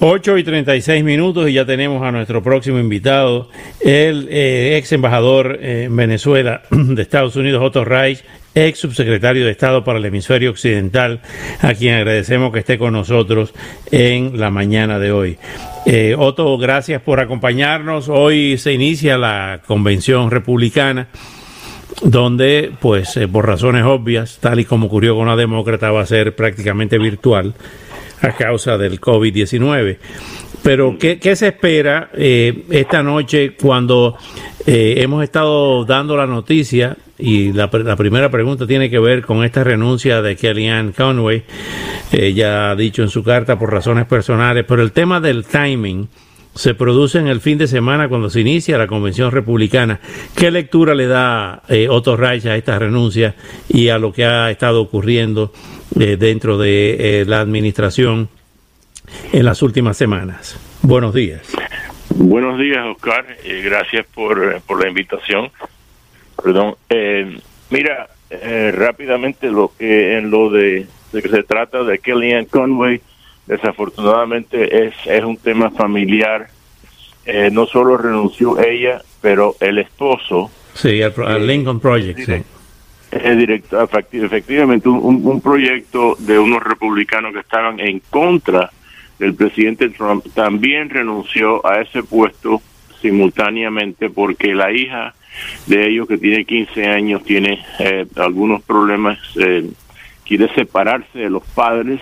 8 y 36 minutos y ya tenemos a nuestro próximo invitado, el eh, ex embajador en Venezuela de Estados Unidos, Otto Reich, ex subsecretario de Estado para el Hemisferio Occidental, a quien agradecemos que esté con nosotros en la mañana de hoy. Eh, Otto, gracias por acompañarnos. Hoy se inicia la convención republicana donde, pues, eh, por razones obvias, tal y como ocurrió con la demócrata, va a ser prácticamente virtual a causa del COVID-19. Pero, ¿qué, se espera eh, esta noche cuando eh, hemos estado dando la noticia? Y la, primera pregunta tiene que ver con esta renuncia de Kellyanne Conway. Ella ha dicho en su carta por razones personales, pero el tema del timing se produce en el fin de semana cuando se inicia la convención republicana. ¿Qué lectura le da eh, Otto Reich a esta renuncia y a lo que ha estado ocurriendo eh, dentro de eh, la administración en las últimas semanas? Buenos días. Buenos días, Oscar. gracias por, por, la invitación. Perdón. mira, rápidamente lo que en lo de, de que se trata de Kellyanne Conway desafortunadamente es, es un tema familiar. Eh, no solo renunció ella, pero el esposo. Sí, al, Lincoln Project, sí. Directo, efectivamente, un, un, proyecto de unos republicanos que estaban en contra del presidente Trump también renunció a ese puesto simultáneamente porque la hija de ellos que tiene 15 años tiene eh, algunos problemas, eh, quiere separarse de los padres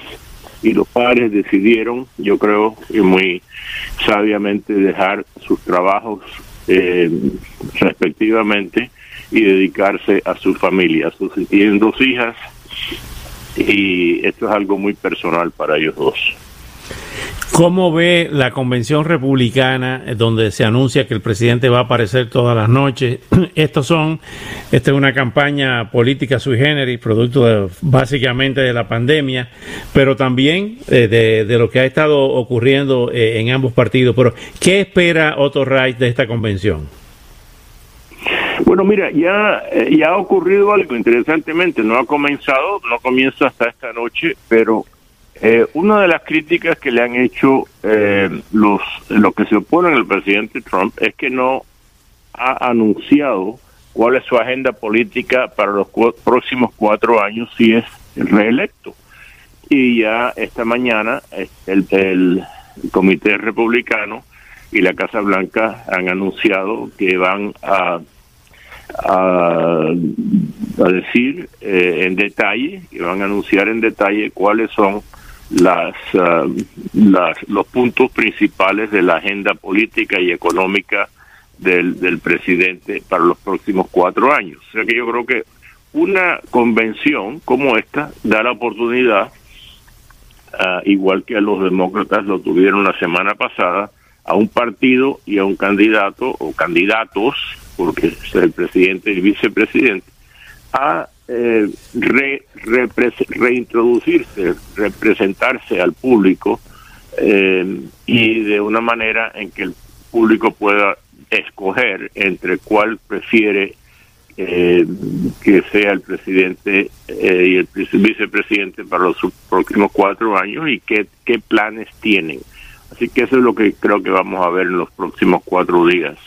y los padres decidieron, yo creo que muy sabiamente, dejar sus trabajos eh, respectivamente y dedicarse a su familia. Tienen dos hijas y esto es algo muy personal para ellos dos. ¿Cómo ve la convención republicana eh, donde se anuncia que el presidente va a aparecer todas las noches? Estos son, esta es una campaña política sui generis, producto básicamente de la pandemia, pero también eh, de, lo que ha estado ocurriendo eh, en ambos partidos. Pero, ¿qué espera Otto Reich de esta convención? Bueno, mira, ya, ya ha ocurrido algo interesantemente, no ha comenzado, no comienza hasta esta noche, pero eh, una de las críticas que le han hecho eh, los, los que se oponen al presidente Trump es que no ha anunciado cuál es su agenda política para los próximos cuatro años si es reelecto. Y ya esta mañana el, el Comité Republicano y la Casa Blanca han anunciado que van a a, decir eh, en detalle, que van a anunciar en detalle cuáles son las, uh, los puntos principales de la agenda política y económica del, del presidente para los próximos cuatro años. O sea que yo creo que una convención como esta da la oportunidad, uh, igual que a los demócratas lo tuvieron la semana pasada, a un partido y a un candidato o candidatos, porque es el presidente y el vicepresidente, a eh, reintroducirse, representarse al público eh, y de una manera en que el público pueda escoger entre cuál prefiere eh, que sea el presidente eh, y el vicepresidente para los próximos cuatro años y qué, qué planes tienen. Así que eso es lo que creo que vamos a ver en los próximos cuatro días.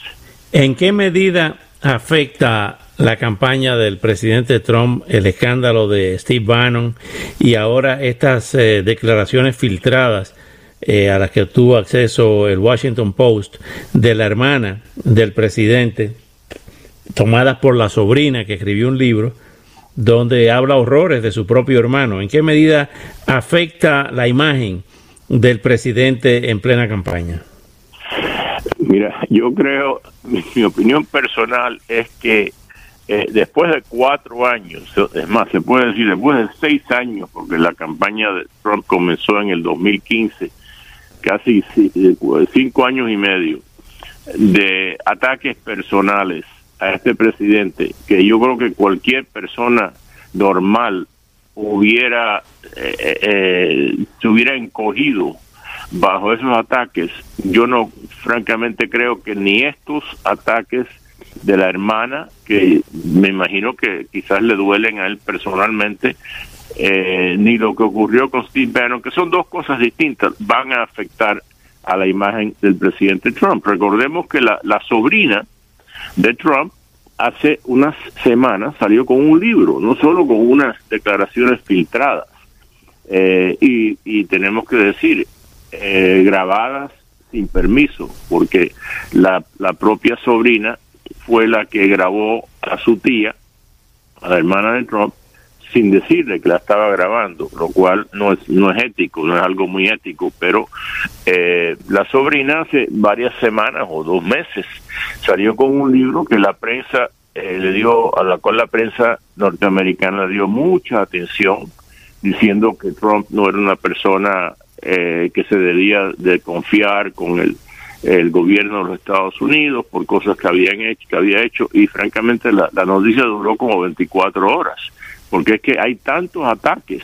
¿En qué medida afecta la campaña del presidente Trump, el escándalo de Steve Bannon y ahora estas eh, declaraciones filtradas eh, a las que tuvo acceso el Washington Post de la hermana del presidente, tomadas por la sobrina que escribió un libro donde habla horrores de su propio hermano. ¿En qué medida afecta la imagen del presidente en plena campaña? Mira, yo creo, mi opinión personal es que eh, después de cuatro años, es más, se puede decir después de seis años, porque la campaña de Trump comenzó en el 2015, casi eh, cinco años y medio, de ataques personales a este presidente, que yo creo que cualquier persona normal hubiera eh, se hubiera encogido bajo esos ataques, yo no, francamente creo que ni estos ataques de la hermana, que me imagino que quizás le duelen a él personalmente, eh, ni lo que ocurrió con Steve Bannon, que son dos cosas distintas, van a afectar a la imagen del presidente Trump. Recordemos que la, la sobrina de Trump hace unas semanas salió con un libro, no solo con unas declaraciones filtradas. Eh, y, y tenemos que decir, eh, grabadas sin permiso, porque la, la propia sobrina fue la que grabó a su tía, a la hermana de Trump, sin decirle que la estaba grabando, lo cual no es no es ético, no es algo muy ético, pero eh, la sobrina hace varias semanas o dos meses salió con un libro que la prensa eh, le dio, a la cual la prensa norteamericana dio mucha atención, diciendo que Trump no era una persona eh, que se debía de confiar con el, el gobierno de los Estados Unidos por cosas que habían hecho, que había hecho y francamente la, la noticia duró como 24 horas porque es que hay tantos ataques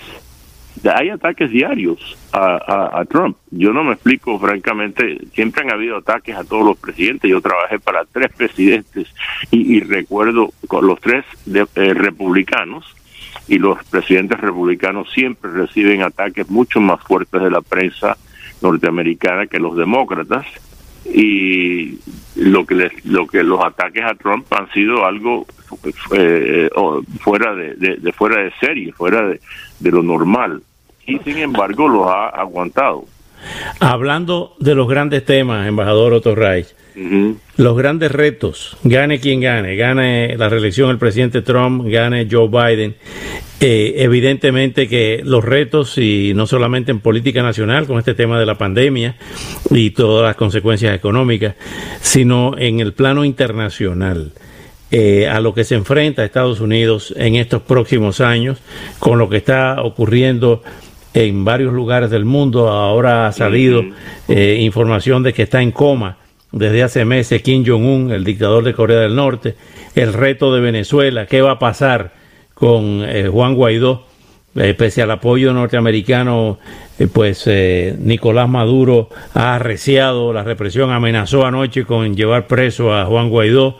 hay ataques diarios a, Trump. Yo no me explico, francamente, siempre han habido ataques a todos los presidentes. Yo trabajé para tres presidentes y, y recuerdo con los tres eh, republicanos y los presidentes republicanos siempre reciben ataques mucho más fuertes de la prensa norteamericana que los demócratas y lo que les, lo que los ataques a Trump han sido algo eh, fuera de, de, fuera de serie fuera de, de lo normal. Y sin embargo los ha aguantado hablando de los grandes temas embajador Otto Reich los grandes retos, gane quien gane, gane la reelección el presidente Trump, gane Joe Biden, eh, evidentemente que los retos, y no solamente en política nacional con este tema de la pandemia y todas las consecuencias económicas, sino en el plano internacional. Eh, a lo que se enfrenta Estados Unidos en estos próximos años, con lo que está ocurriendo en varios lugares del mundo. Ahora ha salido eh, información de que está en coma desde hace meses Kim Jong-un, el dictador de Corea del Norte, el reto de Venezuela, qué va a pasar con eh, Juan Guaidó, eh, pese al apoyo norteamericano, eh, pues Nicolás Maduro ha arreciado la represión, amenazó anoche con llevar preso a Juan Guaidó,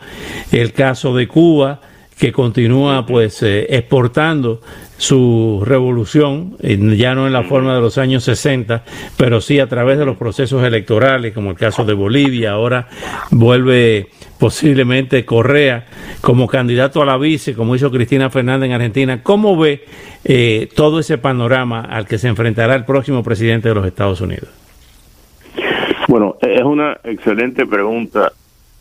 el caso de Cuba, que continúa pues exportando su revolución, ya no en la forma de los años 60, pero sí a través de los procesos electorales, como el caso de Bolivia, ahora vuelve posiblemente Correa como candidato a la vice, como hizo Cristina Fernández en Argentina. ¿Cómo ve eh, todo ese panorama al que se enfrentará el próximo presidente de los Estados Unidos? Bueno, es una excelente pregunta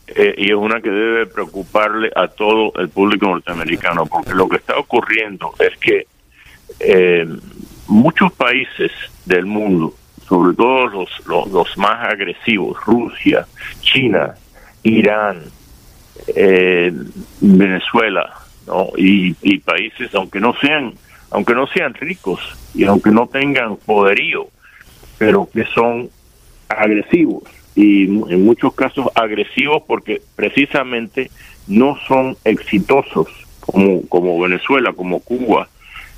eh, y es una que debe preocuparle a todo el público norteamericano, porque lo que está ocurriendo es que eh, muchos países del mundo, sobre todo los, los, más agresivos, Rusia, China, Irán, eh, Venezuela, ¿no? y, y países, aunque no sean, aunque no sean ricos y aunque no tengan poderío, pero que son agresivos y en muchos casos agresivos porque precisamente no son exitosos como, como Venezuela, como Cuba,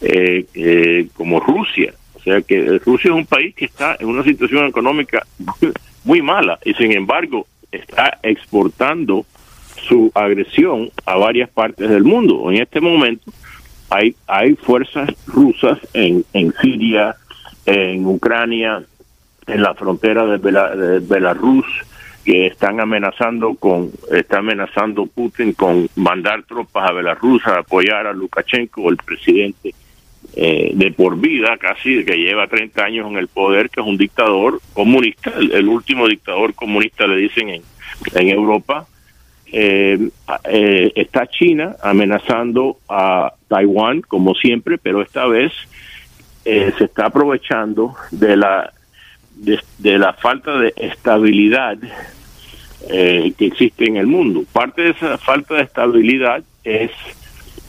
eh, eh, como Rusia. O sea que Rusia es un país que está en una situación económica muy mala y sin embargo está exportando su agresión a varias partes del mundo. En este momento hay, hay fuerzas rusas en, en Siria, en Ucrania, en la frontera de, Belarus que están amenazando con está amenazando Putin con mandar tropas a Belarus a apoyar a Lukashenko, el presidente eh, de por vida casi que lleva 30 años en el poder, que es un dictador comunista, el, último dictador comunista le dicen en, en Europa. Eh, eh, está China amenazando a Taiwán como siempre, pero esta vez se está aprovechando de la de, la falta de estabilidad eh, que existe en el mundo. Parte de esa falta de estabilidad es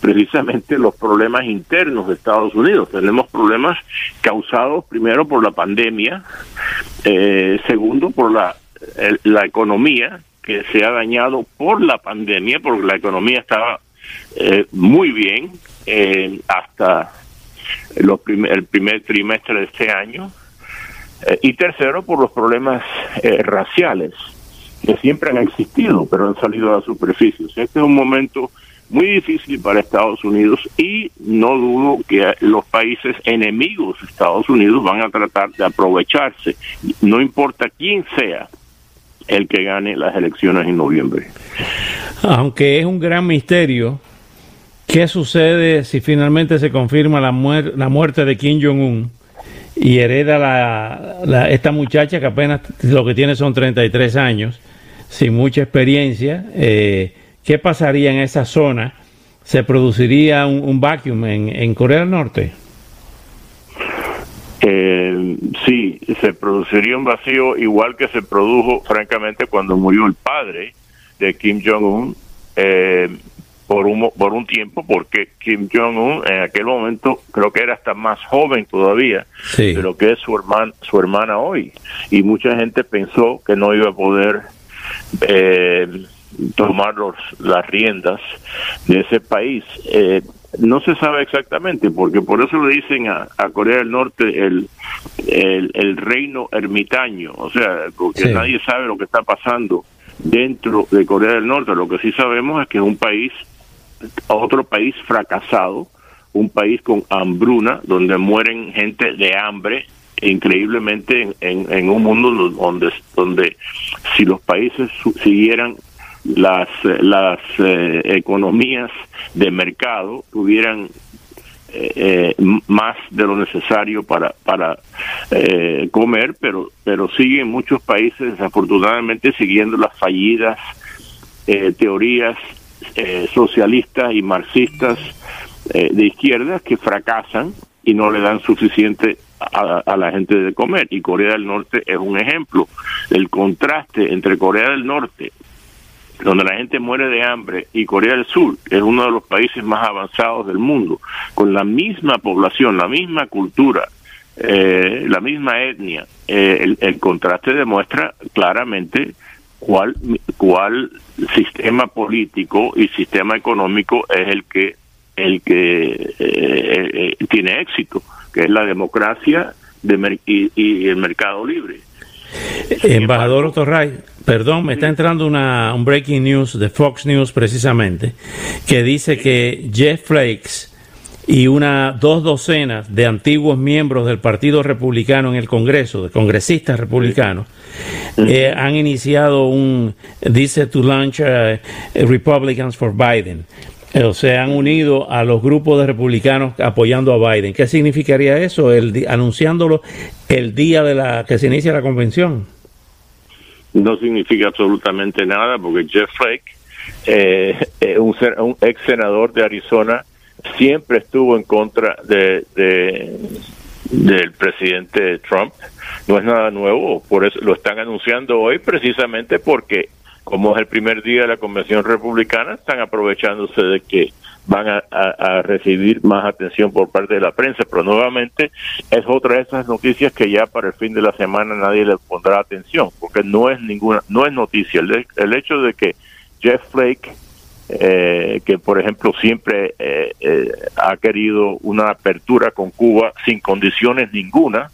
precisamente los problemas internos de Estados Unidos. Tenemos problemas causados primero por la pandemia, eh, segundo por la, la economía que se ha dañado por la pandemia, porque la economía estaba eh, muy bien eh, hasta el primer trimestre de este año. Y tercero, por los problemas raciales que siempre han existido, pero han salido a la superficie. este es un momento muy difícil para Estados Unidos y no dudo que los países enemigos de Estados Unidos van a tratar de aprovecharse, no importa quién sea el que gane las elecciones en noviembre. Aunque es un gran misterio, ¿qué sucede si finalmente se confirma la, la muerte de Kim Jong-un y hereda la, esta muchacha que apenas lo que tiene son 33 años, sin mucha experiencia? Eh, ¿qué pasaría en esa zona? ¿Se produciría un, vacuum en, Corea del Norte? Eh, sí, se produciría un vacío igual que se produjo, francamente, cuando murió el padre de Kim Jong-un eh, por, un, por un tiempo, porque Kim Jong-un en aquel momento creo que era hasta más joven todavía de lo que es su, hermana su hermana hoy. Y mucha gente pensó que no iba a poder eh, tomar los, las riendas de ese país. Eh, no se sabe exactamente, porque por eso le dicen a, Corea del Norte el, el, reino ermitaño, o sea, porque nadie sabe lo que está pasando dentro de Corea del Norte. Lo que sí sabemos es que es un país, otro país fracasado, un país con hambruna, donde mueren gente de hambre increíblemente en, un mundo donde donde si los países siguieran las, las eh, economías de mercado tuvieran eh, eh, más de lo necesario para para comer pero pero siguen muchos países desafortunadamente siguiendo las fallidas teorías socialistas y marxistas de izquierda que fracasan y no le dan suficiente a, a, la gente de comer. Y Corea del Norte es un ejemplo. El contraste entre Corea del Norte donde la gente muere de hambre, y Corea del Sur es uno de los países más avanzados del mundo, con la misma población, la misma cultura, eh, la misma etnia, eh, el, contraste demuestra claramente cuál, cuál sistema político y sistema económico es el que el que eh, tiene éxito, que es la democracia de y, el mercado libre. Embajador Otorray, Perdón, me está entrando una, un breaking news de Fox News precisamente, que dice que Jeff Flakes y una dos docenas de antiguos miembros del Partido Republicano en el Congreso, de congresistas republicanos, eh, han iniciado un, dice to launch uh, Republicans for Biden. O sea, han unido a los grupos de republicanos apoyando a Biden. ¿Qué significaría eso? El, anunciándolo el día de la que se inicia la convención no significa absolutamente nada porque Jeff Flake, eh, un, un, ex senador de Arizona, siempre estuvo en contra de, del presidente Trump. No es nada nuevo, por eso lo están anunciando hoy precisamente porque como es el primer día de la convención republicana, están aprovechándose de que van a, recibir más atención por parte de la prensa, pero nuevamente es otra de esas noticias que ya para el fin de la semana nadie le pondrá atención, porque no es ninguna, no es noticia. El, hecho de que Jeff Flake, eh, que por ejemplo siempre eh, eh, ha querido una apertura con Cuba sin condiciones ninguna,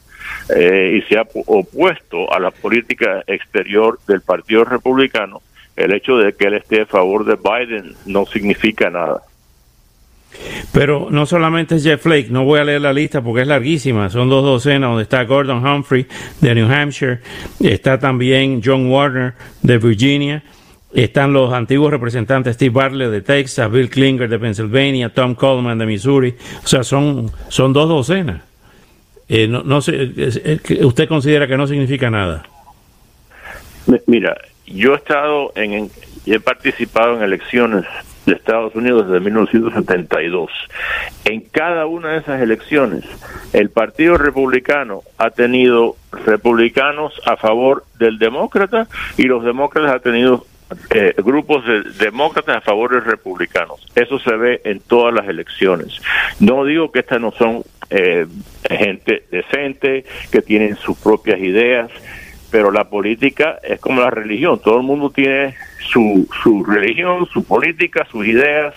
y se ha opuesto a la política exterior del Partido Republicano, el hecho de que él esté a favor de Biden no significa nada. Pero no solamente es Jeff Flake, no voy a leer la lista porque es larguísima, son dos docenas donde está Gordon Humphrey de New Hampshire, está también John Warner de Virginia, están los antiguos representantes Steve Bartlett de Texas, Bill Klinger de Pennsylvania, Tom Coleman de Missouri, o sea, son, son dos docenas. Eh, no, sé, ¿Usted considera que no significa nada? Mira, yo he estado en, he participado en elecciones de Estados Unidos desde 1972. En cada una de esas elecciones, el Partido Republicano ha tenido republicanos a favor del demócrata y los demócratas han tenido eh, grupos de demócratas a favor de republicanos. Eso se ve en todas las elecciones. No digo que estas no son eh, gente decente, que tienen sus propias ideas, pero la política es como la religión, todo el mundo tiene su, su religión, su política, sus ideas,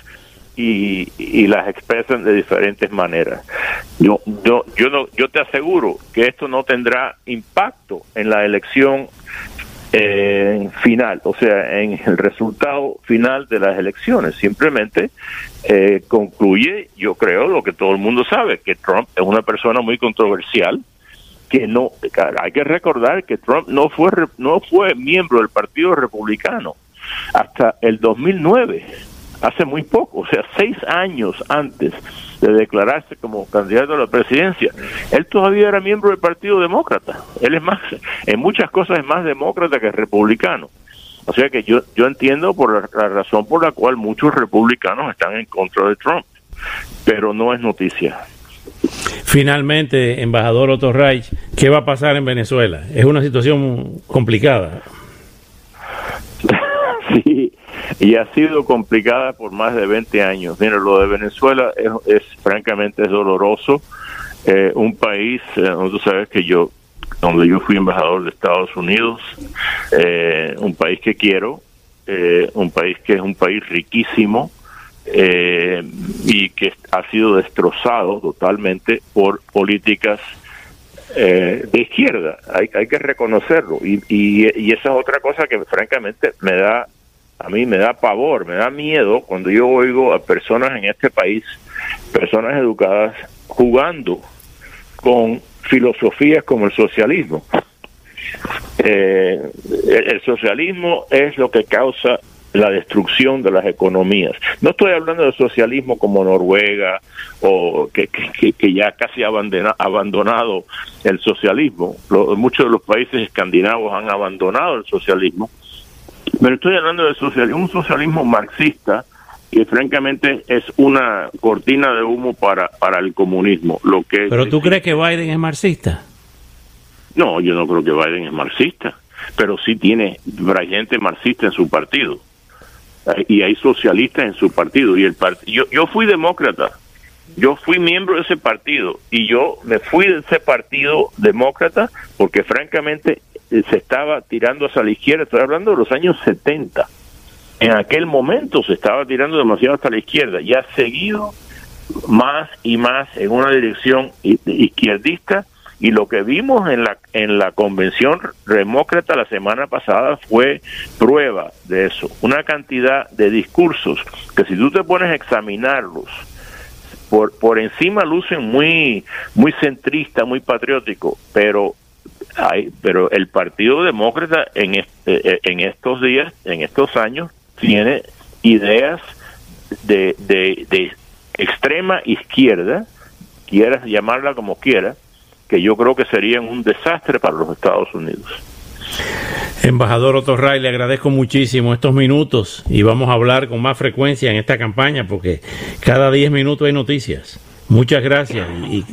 y, y, las expresan de diferentes maneras. Yo, yo, yo, no, yo te aseguro que esto no tendrá impacto en la elección eh, final, o sea, en el resultado final de las elecciones. Simplemente eh, concluye, yo creo, lo que todo el mundo sabe, que Trump es una persona muy controversial, que no, hay que recordar que Trump no fue, no fue miembro del Partido Republicano hasta el 2009 hace muy poco, o sea, seis años antes de declararse como candidato a la presidencia, él todavía era miembro del Partido Demócrata. Él es más, en muchas cosas es más demócrata que republicano. O sea que yo, yo entiendo por la, razón por la cual muchos republicanos están en contra de Trump, pero no es noticia. Finalmente, embajador Otto Reich, ¿qué va a pasar en Venezuela? Es una situación complicada. sí, y ha sido complicada por más de 20 años. Mira, lo de Venezuela es, francamente es doloroso. Eh, un país, eh, tú sabes que yo, donde yo fui embajador de Estados Unidos, eh, un país que quiero, un país que es un país riquísimo y que ha sido destrozado totalmente por políticas de izquierda, hay, hay que reconocerlo. Y, y, y, esa es otra cosa que francamente me da a mí me da pavor, me da miedo cuando yo oigo a personas en este país, personas educadas, jugando con filosofías como el socialismo. Eh, el, socialismo es lo que causa la destrucción de las economías. No estoy hablando de socialismo como Noruega o que, que, ya casi ha abandonado el socialismo. muchos de los países escandinavos han abandonado el socialismo pero estoy hablando de socialismo, un socialismo marxista que francamente es una cortina de humo para, para el comunismo. Lo que ¿Pero tú crees que Biden es marxista? No, yo no creo que Biden es marxista, pero sí tiene gente marxista en su partido. Y hay socialistas en su partido. y el yo, yo fui demócrata, yo fui miembro de ese partido y yo me fui de ese partido demócrata porque francamente eh, se estaba tirando hacia la izquierda, estoy hablando de los años 70. En aquel momento se estaba tirando demasiado hacia la izquierda y ha seguido más y más en una dirección izquierdista y lo que vimos en la en la convención demócrata la semana pasada fue prueba de eso, una cantidad de discursos que si tú te pones a examinarlos por por encima lucen muy muy centrista, muy patriótico, pero pero el Partido Demócrata en, eh, eh, en estos días, en estos años, tiene ideas de, de, extrema izquierda, quieras llamarla como quieras, que yo creo que serían un desastre para los Estados Unidos. Embajador Otto Ray, le agradezco muchísimo estos minutos y vamos a hablar con más frecuencia en esta campaña porque cada 10 minutos hay noticias. Muchas gracias y,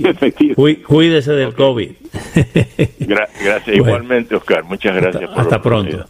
cuídese del COVID. gracias, igualmente Oscar. Muchas gracias. hasta pronto.